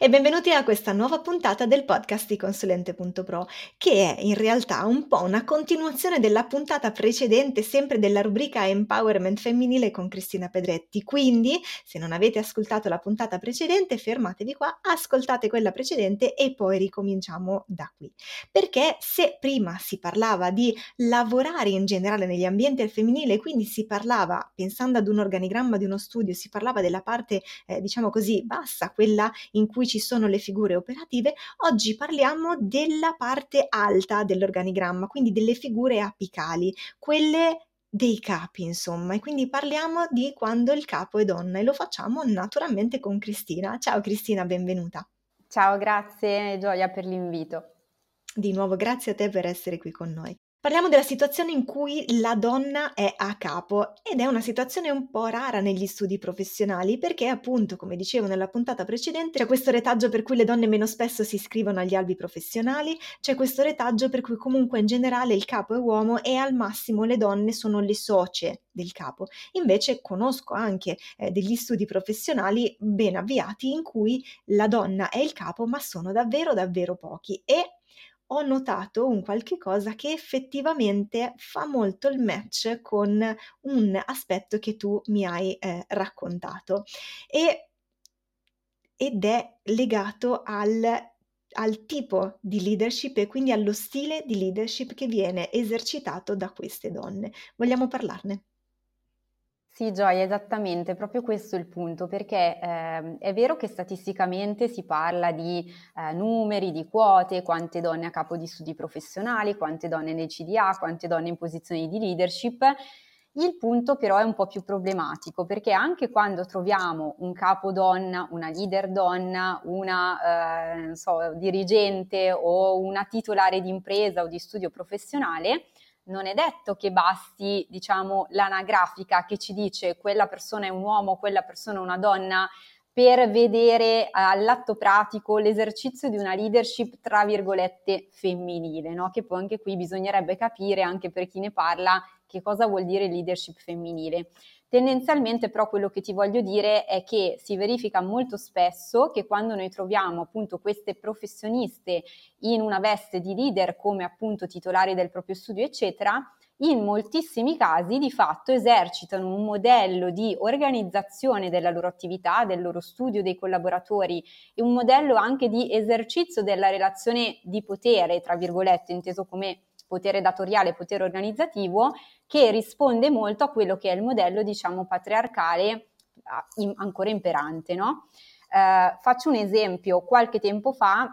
E benvenuti a questa nuova puntata del podcast di Consulente.pro, che è in realtà un po' una continuazione della puntata precedente, sempre della rubrica Empowerment femminile con Cristina Pedretti. Quindi, se non avete ascoltato la puntata precedente, fermatevi qua, ascoltate quella precedente e poi ricominciamo da qui. Perché se prima si parlava di lavorare in generale negli ambienti al femminile, quindi si parlava, pensando ad un organigramma di uno studio, si parlava della parte, eh, diciamo così, bassa, quella in cui ci sono le figure operative, oggi parliamo della parte alta dell'organigramma, quindi delle figure apicali, quelle dei capi, insomma, e quindi parliamo di quando il capo è donna e lo facciamo naturalmente con Cristina. Ciao Cristina, benvenuta. Ciao, grazie Gioia per l'invito. Di nuovo grazie a te per essere qui con noi. Parliamo della situazione in cui la donna è a capo ed è una situazione un po' rara negli studi professionali perché appunto, come dicevo nella puntata precedente, c'è questo retaggio per cui le donne meno spesso si iscrivono agli albi professionali, c'è questo retaggio per cui comunque in generale il capo è uomo e al massimo le donne sono le socie del capo. Invece conosco anche eh, degli studi professionali ben avviati in cui la donna è il capo ma sono davvero davvero pochi e ho notato un qualche cosa che effettivamente fa molto il match con un aspetto che tu mi hai eh, raccontato e, ed è legato al, al tipo di leadership e quindi allo stile di leadership che viene esercitato da queste donne. Vogliamo parlarne? Sì, Gioia, esattamente, proprio questo è il punto, perché eh, è vero che statisticamente si parla di eh, numeri, di quote, quante donne a capo di studi professionali, quante donne nei CDA, quante donne in posizioni di leadership. Il punto però è un po' più problematico perché anche quando troviamo un capo donna, una leader donna, una eh, so, dirigente o una titolare di impresa o di studio professionale, non è detto che basti, diciamo, l'anagrafica che ci dice quella persona è un uomo, quella persona è una donna, per vedere all'atto pratico l'esercizio di una leadership tra virgolette femminile, no? che poi anche qui bisognerebbe capire, anche per chi ne parla, che cosa vuol dire leadership femminile. Tendenzialmente però quello che ti voglio dire è che si verifica molto spesso che quando noi troviamo appunto queste professioniste in una veste di leader come appunto titolari del proprio studio eccetera, in moltissimi casi di fatto esercitano un modello di organizzazione della loro attività, del loro studio dei collaboratori e un modello anche di esercizio della relazione di potere, tra virgolette, inteso come potere datoriale, potere organizzativo, che risponde molto a quello che è il modello, diciamo, patriarcale ancora imperante, no? Eh, faccio un esempio, qualche tempo fa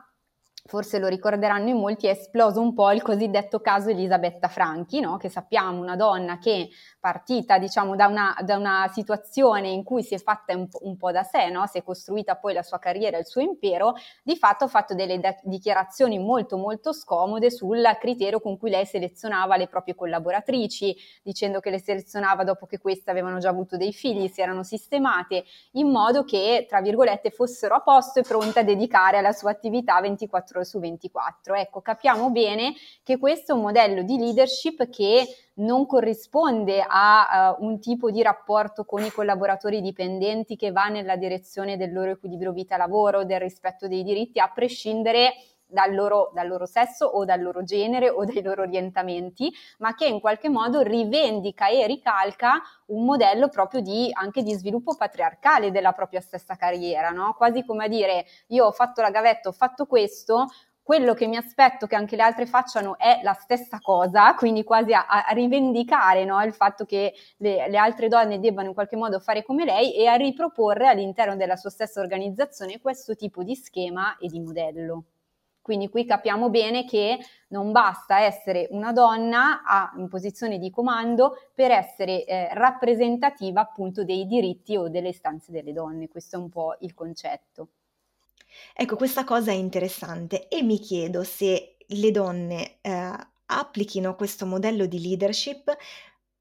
forse lo ricorderanno in molti, è esploso un po' il cosiddetto caso Elisabetta Franchi, no? che sappiamo una donna che partita diciamo da una, da una situazione in cui si è fatta un, un po' da sé, no? si è costruita poi la sua carriera il suo impero, di fatto ha fatto delle da- dichiarazioni molto molto scomode sul criterio con cui lei selezionava le proprie collaboratrici, dicendo che le selezionava dopo che queste avevano già avuto dei figli, si erano sistemate, in modo che, tra virgolette, fossero a posto e pronte a dedicare alla sua attività 24 24 su 24. Ecco, capiamo bene che questo è un modello di leadership che non corrisponde a uh, un tipo di rapporto con i collaboratori dipendenti che va nella direzione del loro equilibrio vita-lavoro, del rispetto dei diritti, a prescindere dal loro, dal loro, sesso o dal loro genere o dai loro orientamenti, ma che in qualche modo rivendica e ricalca un modello proprio di, anche di sviluppo patriarcale della propria stessa carriera, no? quasi come a dire io ho fatto la gavetta, ho fatto questo, quello che mi aspetto che anche le altre facciano è la stessa cosa, quindi quasi a, a rivendicare no, il fatto che le, le, altre donne debbano in qualche modo fare come lei e a riproporre all'interno della sua stessa organizzazione questo tipo di schema e di modello. Quindi qui capiamo bene che non basta essere una donna a, in posizione di comando per essere eh, rappresentativa appunto dei diritti o delle istanze delle donne. Questo è un po' il concetto. Ecco, questa cosa è interessante e mi chiedo se le donne eh, applichino questo modello di leadership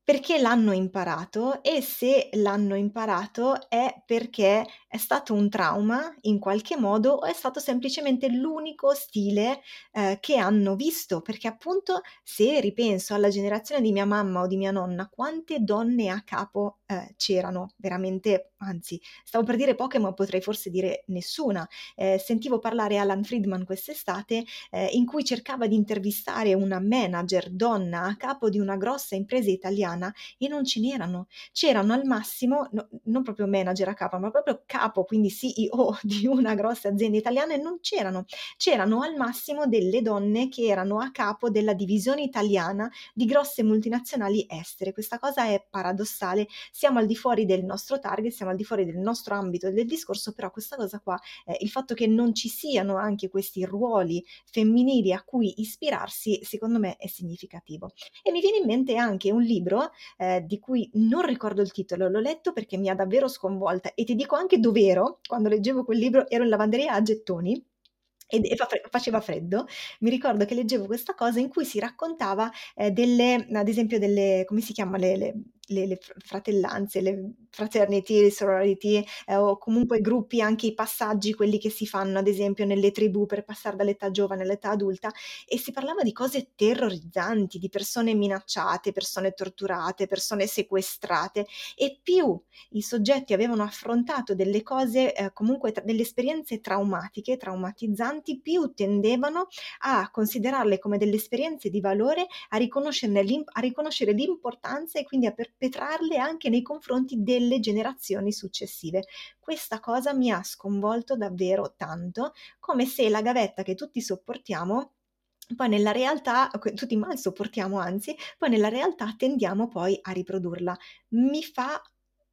perché l'hanno imparato e se l'hanno imparato è perché è stato un trauma in qualche modo o è stato semplicemente l'unico stile eh, che hanno visto, perché appunto se ripenso alla generazione di mia mamma o di mia nonna, quante donne a capo eh, c'erano veramente, anzi, stavo per dire poche, ma potrei forse dire nessuna. Eh, sentivo parlare Alan Friedman quest'estate eh, in cui cercava di intervistare una manager donna a capo di una grossa impresa italiana italiana e non ce n'erano. C'erano al massimo, no, non proprio manager a capo, ma proprio capo, quindi CEO di una grossa azienda italiana e non c'erano. C'erano al massimo delle donne che erano a capo della divisione italiana di grosse multinazionali estere. Questa cosa è paradossale. Siamo al di fuori del nostro target, siamo al di fuori del nostro ambito del discorso, però questa cosa qua, eh, il fatto che non ci siano anche questi ruoli femminili a cui ispirarsi, secondo me è significativo. E mi viene in mente anche un libro eh, di cui non ricordo il titolo, l'ho letto perché mi ha davvero sconvolta. E ti dico anche dov'ero quando leggevo quel libro, ero in lavanderia a gettoni e, faceva freddo, mi ricordo che leggevo questa cosa in cui si raccontava eh, delle, ad esempio, delle, come si chiama, le, le, le, le fratellanze, le fraternity, le sorority eh, o comunque gruppi, anche i passaggi, quelli che si fanno ad esempio nelle tribù per passare dall'età giovane all'età adulta e si parlava di cose terrorizzanti, di persone minacciate, persone torturate, persone sequestrate e più i soggetti avevano affrontato delle cose, eh, comunque tra- delle esperienze traumatiche, traumatizzanti, più tendevano a considerarle come delle esperienze di valore, a, a riconoscere l'importanza e quindi a per- perpetrarle anche nei confronti delle generazioni successive. Questa cosa mi ha sconvolto davvero tanto, come se la gavetta che tutti sopportiamo poi nella realtà, tutti mal sopportiamo anzi, poi nella realtà tendiamo poi a riprodurla. Mi fa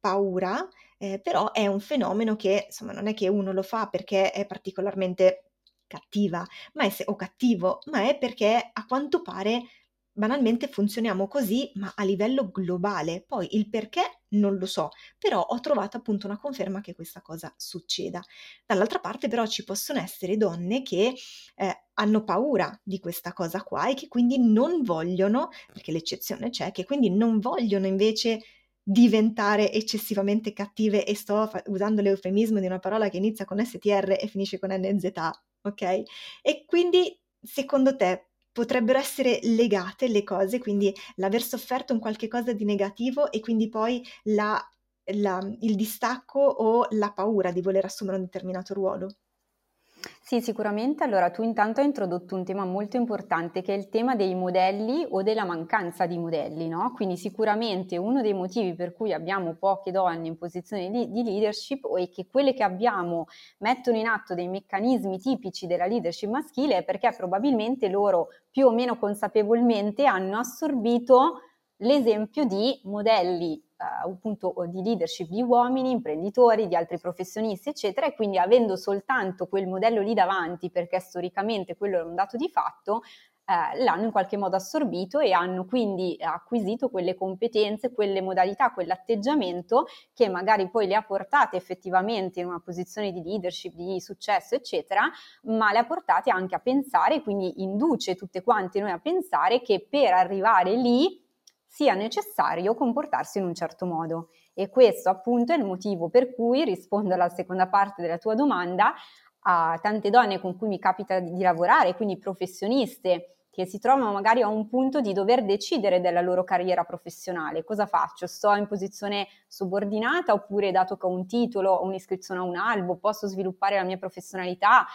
paura, eh, però è un fenomeno che insomma non è che uno lo fa perché è particolarmente cattiva ma è se- o cattivo, ma è perché a quanto pare banalmente funzioniamo così, ma a livello globale. Poi il perché non lo so, però ho trovato appunto una conferma che questa cosa succeda. Dall'altra parte però ci possono essere donne che eh, hanno paura di questa cosa qua e che quindi non vogliono, perché l'eccezione c'è, che quindi non vogliono invece diventare eccessivamente cattive e sto fa- usando l'eufemismo di una parola che inizia con STR e finisce con NZ, ok? E quindi secondo te potrebbero essere legate le cose, quindi l'aver sofferto un qualche cosa di negativo e quindi poi la, la, il distacco o la paura di voler assumere un determinato ruolo. Sì, sicuramente. Allora, tu intanto hai introdotto un tema molto importante che è il tema dei modelli o della mancanza di modelli, no? Quindi sicuramente uno dei motivi per cui abbiamo poche donne in posizione di, di leadership è che quelle che abbiamo mettono in atto dei meccanismi tipici della leadership maschile è perché probabilmente loro più o meno consapevolmente hanno assorbito l'esempio di modelli appunto di leadership di uomini, imprenditori, di altri professionisti, eccetera, e quindi avendo soltanto quel modello lì davanti, perché storicamente quello era un dato di fatto, eh, l'hanno in qualche modo assorbito e hanno quindi acquisito quelle competenze, quelle modalità, quell'atteggiamento che magari poi le ha portate effettivamente in una posizione di leadership, di successo, eccetera, ma le ha portate anche a pensare, quindi induce tutte quante noi a pensare che per arrivare lì sia necessario comportarsi in un certo modo. E questo appunto è il motivo per cui, rispondo alla seconda parte della tua domanda, a tante donne con cui mi capita di, lavorare, quindi professioniste che si trovano magari a un punto di dover decidere della loro carriera professionale. Cosa faccio? Sto in posizione subordinata oppure dato che ho un titolo, ho un'iscrizione a un albo, posso sviluppare la mia professionalità?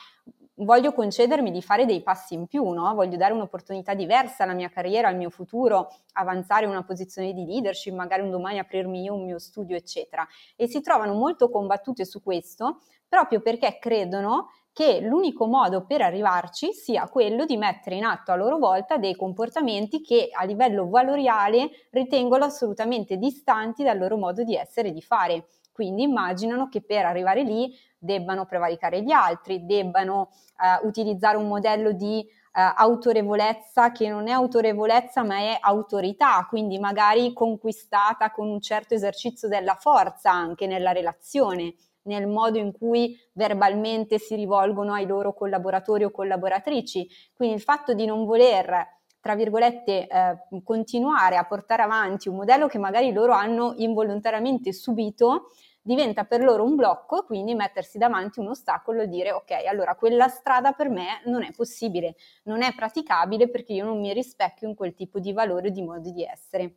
voglio concedermi di fare dei passi in più, no? voglio dare un'opportunità diversa alla mia carriera, al mio futuro, avanzare in una posizione di leadership, magari un domani aprirmi io un mio studio, eccetera. E si trovano molto combattute su questo proprio perché credono che l'unico modo per arrivarci sia quello di mettere in atto a loro volta dei comportamenti che a livello valoriale ritengono assolutamente distanti dal loro modo di essere e di fare. Quindi immaginano che per arrivare lì debbano prevaricare gli altri, debbano eh, utilizzare un modello di eh, autorevolezza che non è autorevolezza ma è autorità, quindi magari conquistata con un certo esercizio della forza anche nella relazione, nel modo in cui verbalmente si rivolgono ai loro collaboratori o collaboratrici. Quindi il fatto di non voler tra virgolette, eh, continuare a portare avanti un modello che magari loro hanno involontariamente subito, diventa per loro un blocco, quindi mettersi davanti un ostacolo e dire ok, allora quella strada per me non è possibile, non è praticabile perché io non mi rispecchio in quel tipo di valore o di modo di essere.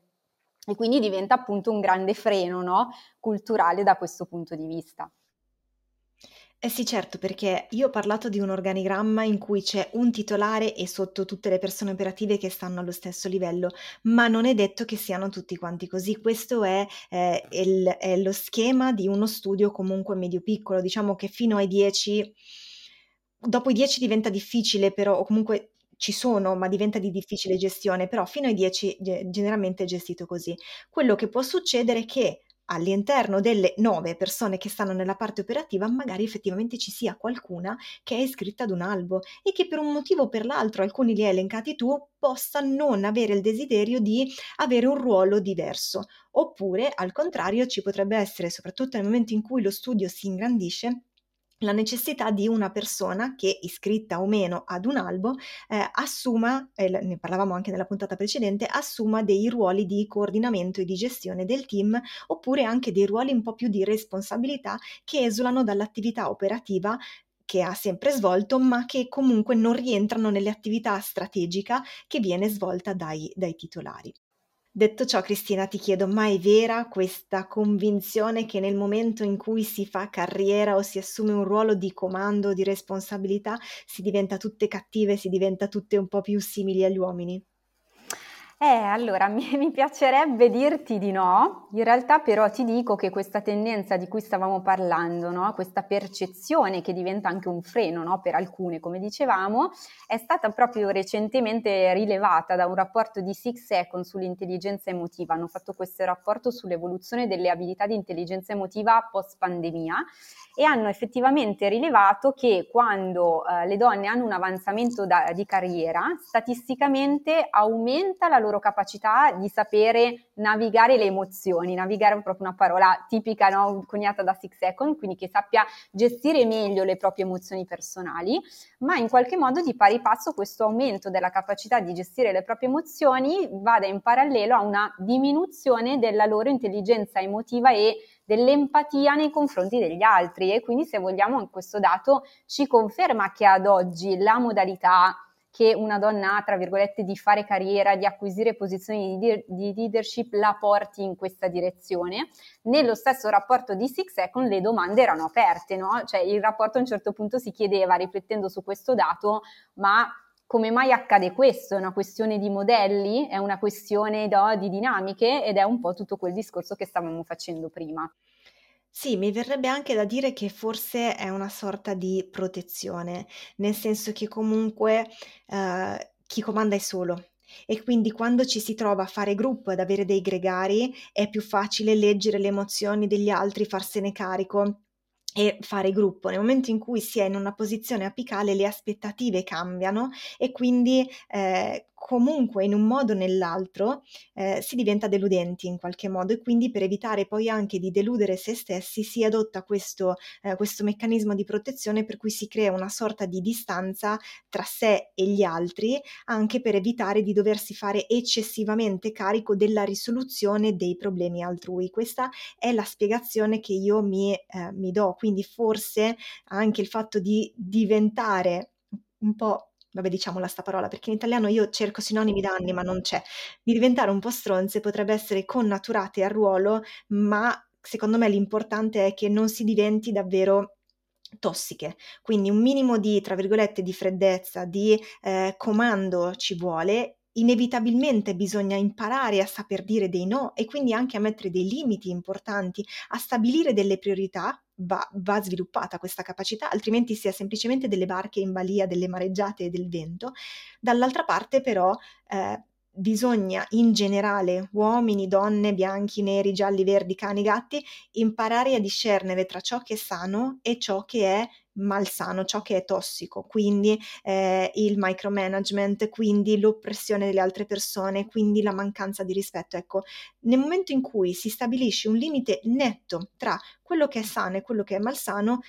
E quindi diventa appunto un grande freno no? culturale da questo punto di vista. Eh sì, certo, perché io ho parlato di un organigramma in cui c'è un titolare e sotto tutte le persone operative che stanno allo stesso livello, ma non è detto che siano tutti quanti così. Questo è, eh, il, è lo schema di uno studio comunque medio-piccolo. Diciamo che fino ai 10, dopo i 10 diventa difficile, però, o comunque ci sono, ma diventa di difficile gestione, però fino ai 10 generalmente è gestito così. Quello che può succedere è che all'interno delle nove persone che stanno nella parte operativa magari effettivamente ci sia qualcuna che è iscritta ad un albo e che per un motivo o per l'altro, alcuni li hai elencati tu, possa non avere il desiderio di avere un ruolo diverso. Oppure, al contrario, ci potrebbe essere, soprattutto nel momento in cui lo studio si ingrandisce, la necessità di una persona che, iscritta o meno ad un albo, eh, assuma, eh, ne parlavamo anche nella puntata precedente, assuma dei ruoli di coordinamento e di gestione del team, oppure anche dei ruoli un po' più di responsabilità che esulano dall'attività operativa che ha sempre svolto, ma che comunque non rientrano nelle attività strategica che viene svolta dai, dai titolari. Detto ciò, Cristina, ti chiedo, ma è vera questa convinzione che nel momento in cui si fa carriera o si assume un ruolo di comando, di responsabilità, si diventa tutte cattive, si diventa tutte un po' più simili agli uomini? Eh, allora mi, mi, piacerebbe dirti di no, in realtà però ti dico che questa tendenza di cui stavamo parlando, no? questa percezione che diventa anche un freno no? per alcune, come dicevamo, è stata proprio recentemente rilevata da un rapporto di Six Seconds sull'intelligenza emotiva. Hanno fatto questo rapporto sull'evoluzione delle abilità di intelligenza emotiva post pandemia e hanno effettivamente rilevato che quando eh, le donne hanno un avanzamento da, di carriera, statisticamente aumenta la loro capacità di sapere navigare le emozioni, navigare è proprio una parola tipica, no? coniata da Six Second, quindi che sappia gestire meglio le proprie emozioni personali, ma in qualche modo di pari passo questo aumento della capacità di gestire le proprie emozioni vada in parallelo a una diminuzione della loro intelligenza emotiva e dell'empatia nei confronti degli altri e quindi se vogliamo questo dato ci conferma che ad oggi la modalità che una donna ha, tra virgolette, di fare carriera, di acquisire posizioni di, di, leadership, la porti in questa direzione. Nello stesso rapporto di Six Second le domande erano aperte, no? Cioè il rapporto a un certo punto si chiedeva, riflettendo su questo dato, ma come mai accade questo? È una questione di modelli, è una questione no, di dinamiche ed è un po' tutto quel discorso che stavamo facendo prima. Sì, mi verrebbe anche da dire che forse è una sorta di protezione, nel senso che comunque eh, chi comanda è solo. E quindi quando ci si trova a fare gruppo, ad avere dei gregari, è più facile leggere le emozioni degli altri, farsene carico e fare gruppo. Nel momento in cui si è in una posizione apicale le aspettative cambiano e quindi eh, comunque in un modo o nell'altro eh, si diventa deludenti in qualche modo e quindi per evitare poi anche di deludere se stessi si adotta questo, eh, questo meccanismo di protezione per cui si crea una sorta di distanza tra sé e gli altri anche per evitare di doversi fare eccessivamente carico della risoluzione dei problemi altrui. Questa è la spiegazione che io mi, eh, mi do, quindi forse anche il fatto di diventare un po' vabbè diciamola sta parola, perché in italiano io cerco sinonimi da anni ma non c'è, di diventare un po' stronze potrebbe essere connaturate al ruolo, ma secondo me l'importante è che non si diventi davvero tossiche, quindi un minimo di, tra virgolette, di freddezza, di eh, comando ci vuole. Inevitabilmente bisogna imparare a saper dire dei no e quindi anche a mettere dei limiti importanti, a stabilire delle priorità, va, va sviluppata questa capacità, altrimenti si è semplicemente delle barche in balia delle mareggiate e del vento. Dall'altra parte però eh, bisogna in generale, uomini, donne, bianchi, neri, gialli, verdi, cani, gatti, imparare a discernere tra ciò che è sano e ciò che è malsano, ciò che è tossico, quindi eh, il micromanagement, quindi l'oppressione delle altre persone, quindi la mancanza di rispetto. Ecco, nel momento in cui si stabilisce un limite netto tra quello che è sano e quello che è malsano,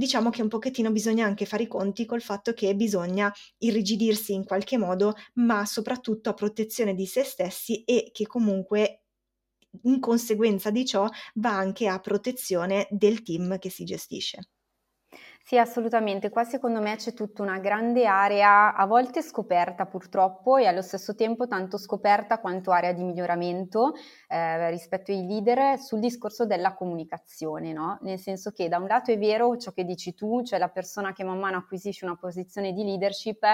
diciamo che un pochettino bisogna anche fare i conti col fatto che bisogna irrigidirsi in qualche modo, ma soprattutto a protezione di se stessi e che comunque in conseguenza di ciò va anche a protezione del team che si gestisce. Sì, assolutamente. Qua secondo me c'è tutta una grande area, a volte scoperta purtroppo e allo stesso tempo tanto scoperta quanto area di miglioramento eh, rispetto ai leader sul discorso della comunicazione, no? Nel senso che da un lato è vero ciò che dici tu, cioè la persona che man mano acquisisce una posizione di leadership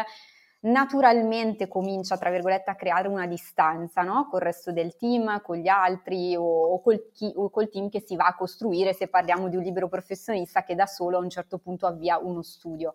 naturalmente comincia, tra virgolette, a creare una distanza no? col resto del team, con gli altri o, o, col chi, o, col team che si va a costruire se parliamo di un libero professionista che da solo a un certo punto avvia uno studio.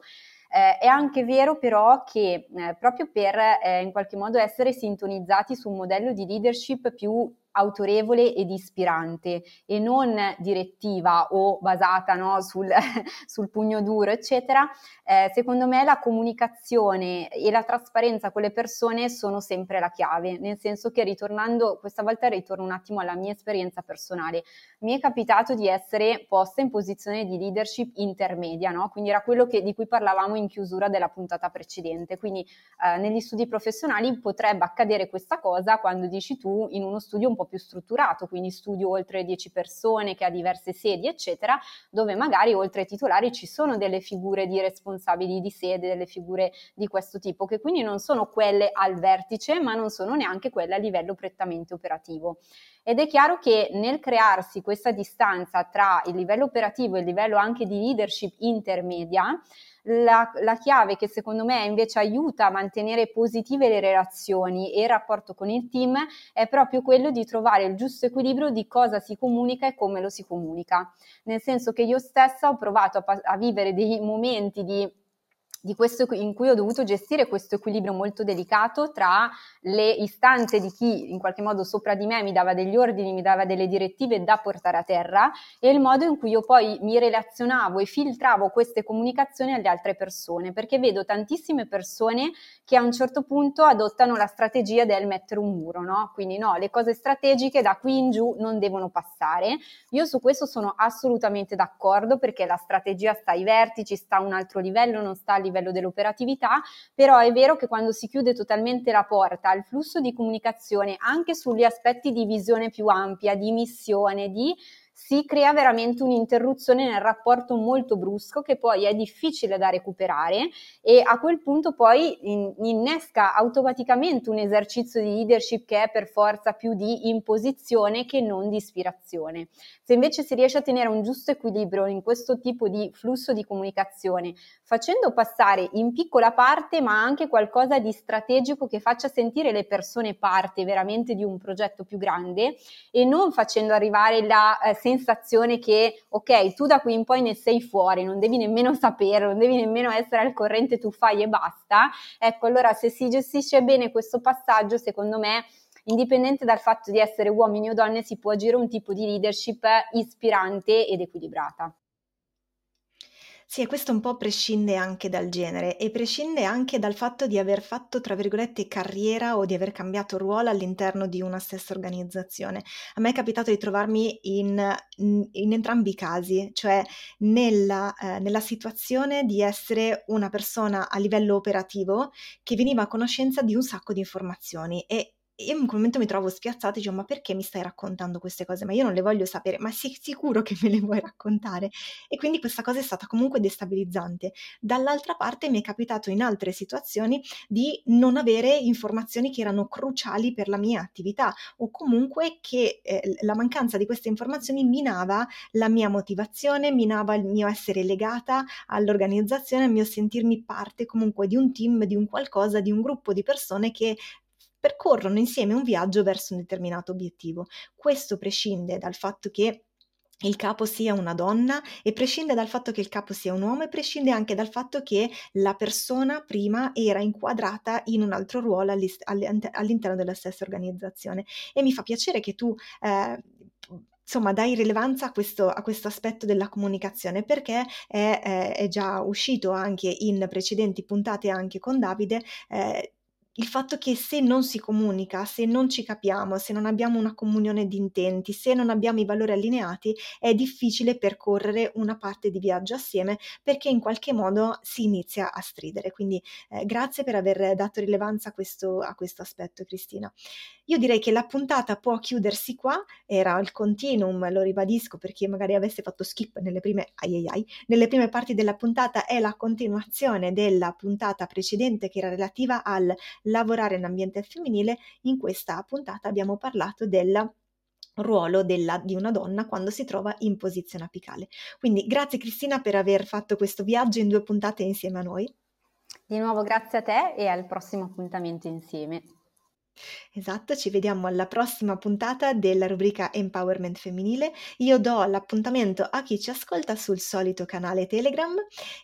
Eh, è anche vero però che eh, proprio per eh, in qualche modo essere sintonizzati su un modello di leadership più autorevole ed ispirante e non direttiva o basata no, sul, sul, pugno duro, eccetera, eh, secondo me la comunicazione e la trasparenza con le persone sono sempre la chiave, nel senso che ritornando, questa volta ritorno un attimo alla mia esperienza personale, mi è capitato di essere posta in posizione di leadership intermedia, no? quindi era quello che, di cui parlavamo in chiusura della puntata precedente, quindi eh, negli studi professionali potrebbe accadere questa cosa quando dici tu in uno studio un po' più strutturato, quindi studio oltre 10 persone che ha diverse sedi, eccetera, dove magari oltre ai titolari ci sono delle figure di responsabili di sede, delle figure di questo tipo, che quindi non sono quelle al vertice, ma non sono neanche quelle a livello prettamente operativo. Ed è chiaro che nel crearsi questa distanza tra il livello operativo e il livello anche di leadership intermedia, la, la, chiave che secondo me invece aiuta a mantenere positive le relazioni e il rapporto con il team è proprio quello di trovare il giusto equilibrio di cosa si comunica e come lo si comunica. Nel senso che io stessa ho provato a, a vivere dei momenti di questo, in cui ho dovuto gestire questo equilibrio molto delicato tra le istanze di chi in qualche modo sopra di me mi dava degli ordini, mi dava delle direttive da portare a terra e il modo in cui io poi mi relazionavo e filtravo queste comunicazioni alle altre persone, perché vedo tantissime persone che a un certo punto adottano la strategia del mettere un muro, no? Quindi no, le cose strategiche da qui in giù non devono passare. Io su questo sono assolutamente d'accordo perché la strategia sta ai vertici, sta a un altro livello, non sta a livello livello dell'operatività, però è vero che quando si chiude totalmente la porta al flusso di comunicazione anche sugli aspetti di visione più ampia, di missione, di si crea veramente un'interruzione nel rapporto molto brusco che poi è difficile da recuperare e a quel punto poi in, innesca automaticamente un esercizio di leadership che è per forza più di imposizione che non di ispirazione. Se invece si riesce a tenere un giusto equilibrio in questo tipo di flusso di comunicazione, facendo passare in piccola parte ma anche qualcosa di strategico che faccia sentire le persone parte veramente di un progetto più grande e non facendo arrivare la eh, sensazione che ok, tu da qui in poi ne sei fuori, non devi nemmeno sapere, non devi nemmeno essere al corrente, tu fai e basta. Ecco, allora se si gestisce bene questo passaggio, secondo me indipendente dal fatto di essere uomini o donne, si può agire un tipo di leadership ispirante ed equilibrata. Sì, e questo un po' prescinde anche dal genere e prescinde anche dal fatto di aver fatto, tra virgolette, carriera o di aver cambiato ruolo all'interno di una stessa organizzazione. A me è capitato di trovarmi in, in entrambi i casi, cioè nella, eh, nella situazione di essere una persona a livello operativo che veniva a conoscenza di un sacco di informazioni e io in quel momento mi trovo spiazzata e dico ma perché mi stai raccontando queste cose? Ma io non le voglio sapere, ma sei sicuro che me le vuoi raccontare? E quindi questa cosa è stata comunque destabilizzante. Dall'altra parte mi è capitato in altre situazioni di non avere informazioni che erano cruciali per la mia attività o comunque che eh, la mancanza di queste informazioni minava la mia motivazione, minava il mio essere legata all'organizzazione, il mio sentirmi parte comunque di un team, di un qualcosa, di un gruppo di persone che percorrono insieme un viaggio verso un determinato obiettivo. Questo prescinde dal fatto che il capo sia una donna e prescinde dal fatto che il capo sia un uomo e prescinde anche dal fatto che la persona prima era inquadrata in un altro ruolo all'interno della stessa organizzazione. E mi fa piacere che tu eh, insomma dai rilevanza a questo, a questo, aspetto della comunicazione perché è, è, è, già uscito anche in precedenti puntate anche con Davide eh, il fatto che se non si comunica, se non ci capiamo, se non abbiamo una comunione di intenti, se non abbiamo i valori allineati, è difficile percorrere una parte di viaggio assieme perché in qualche modo si inizia a stridere. Quindi eh, grazie per aver dato rilevanza a questo, a questo aspetto, Cristina. Io direi che la puntata può chiudersi qua, era il continuum, lo ribadisco per chi magari avesse fatto skip nelle prime, ai ai ai, nelle prime parti della puntata, è la continuazione della puntata precedente che era relativa al lavorare in ambiente femminile, in questa puntata abbiamo parlato del ruolo della, di una donna quando si trova in posizione apicale. Quindi grazie Cristina per aver fatto questo viaggio in due puntate insieme a noi. Di nuovo grazie a te e al prossimo appuntamento insieme. Esatto, ci vediamo alla prossima puntata della rubrica Empowerment femminile. Io do l'appuntamento a chi ci ascolta sul solito canale Telegram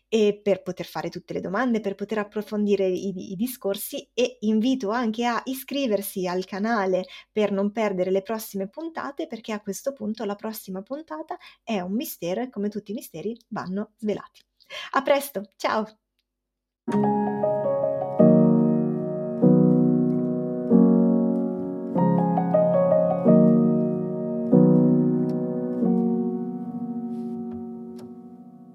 e per poter fare tutte le domande, per poter approfondire i, i discorsi e invito anche a iscriversi al canale per non perdere le prossime puntate perché a questo punto la prossima puntata è un mistero e come tutti i misteri vanno svelati. A presto, ciao!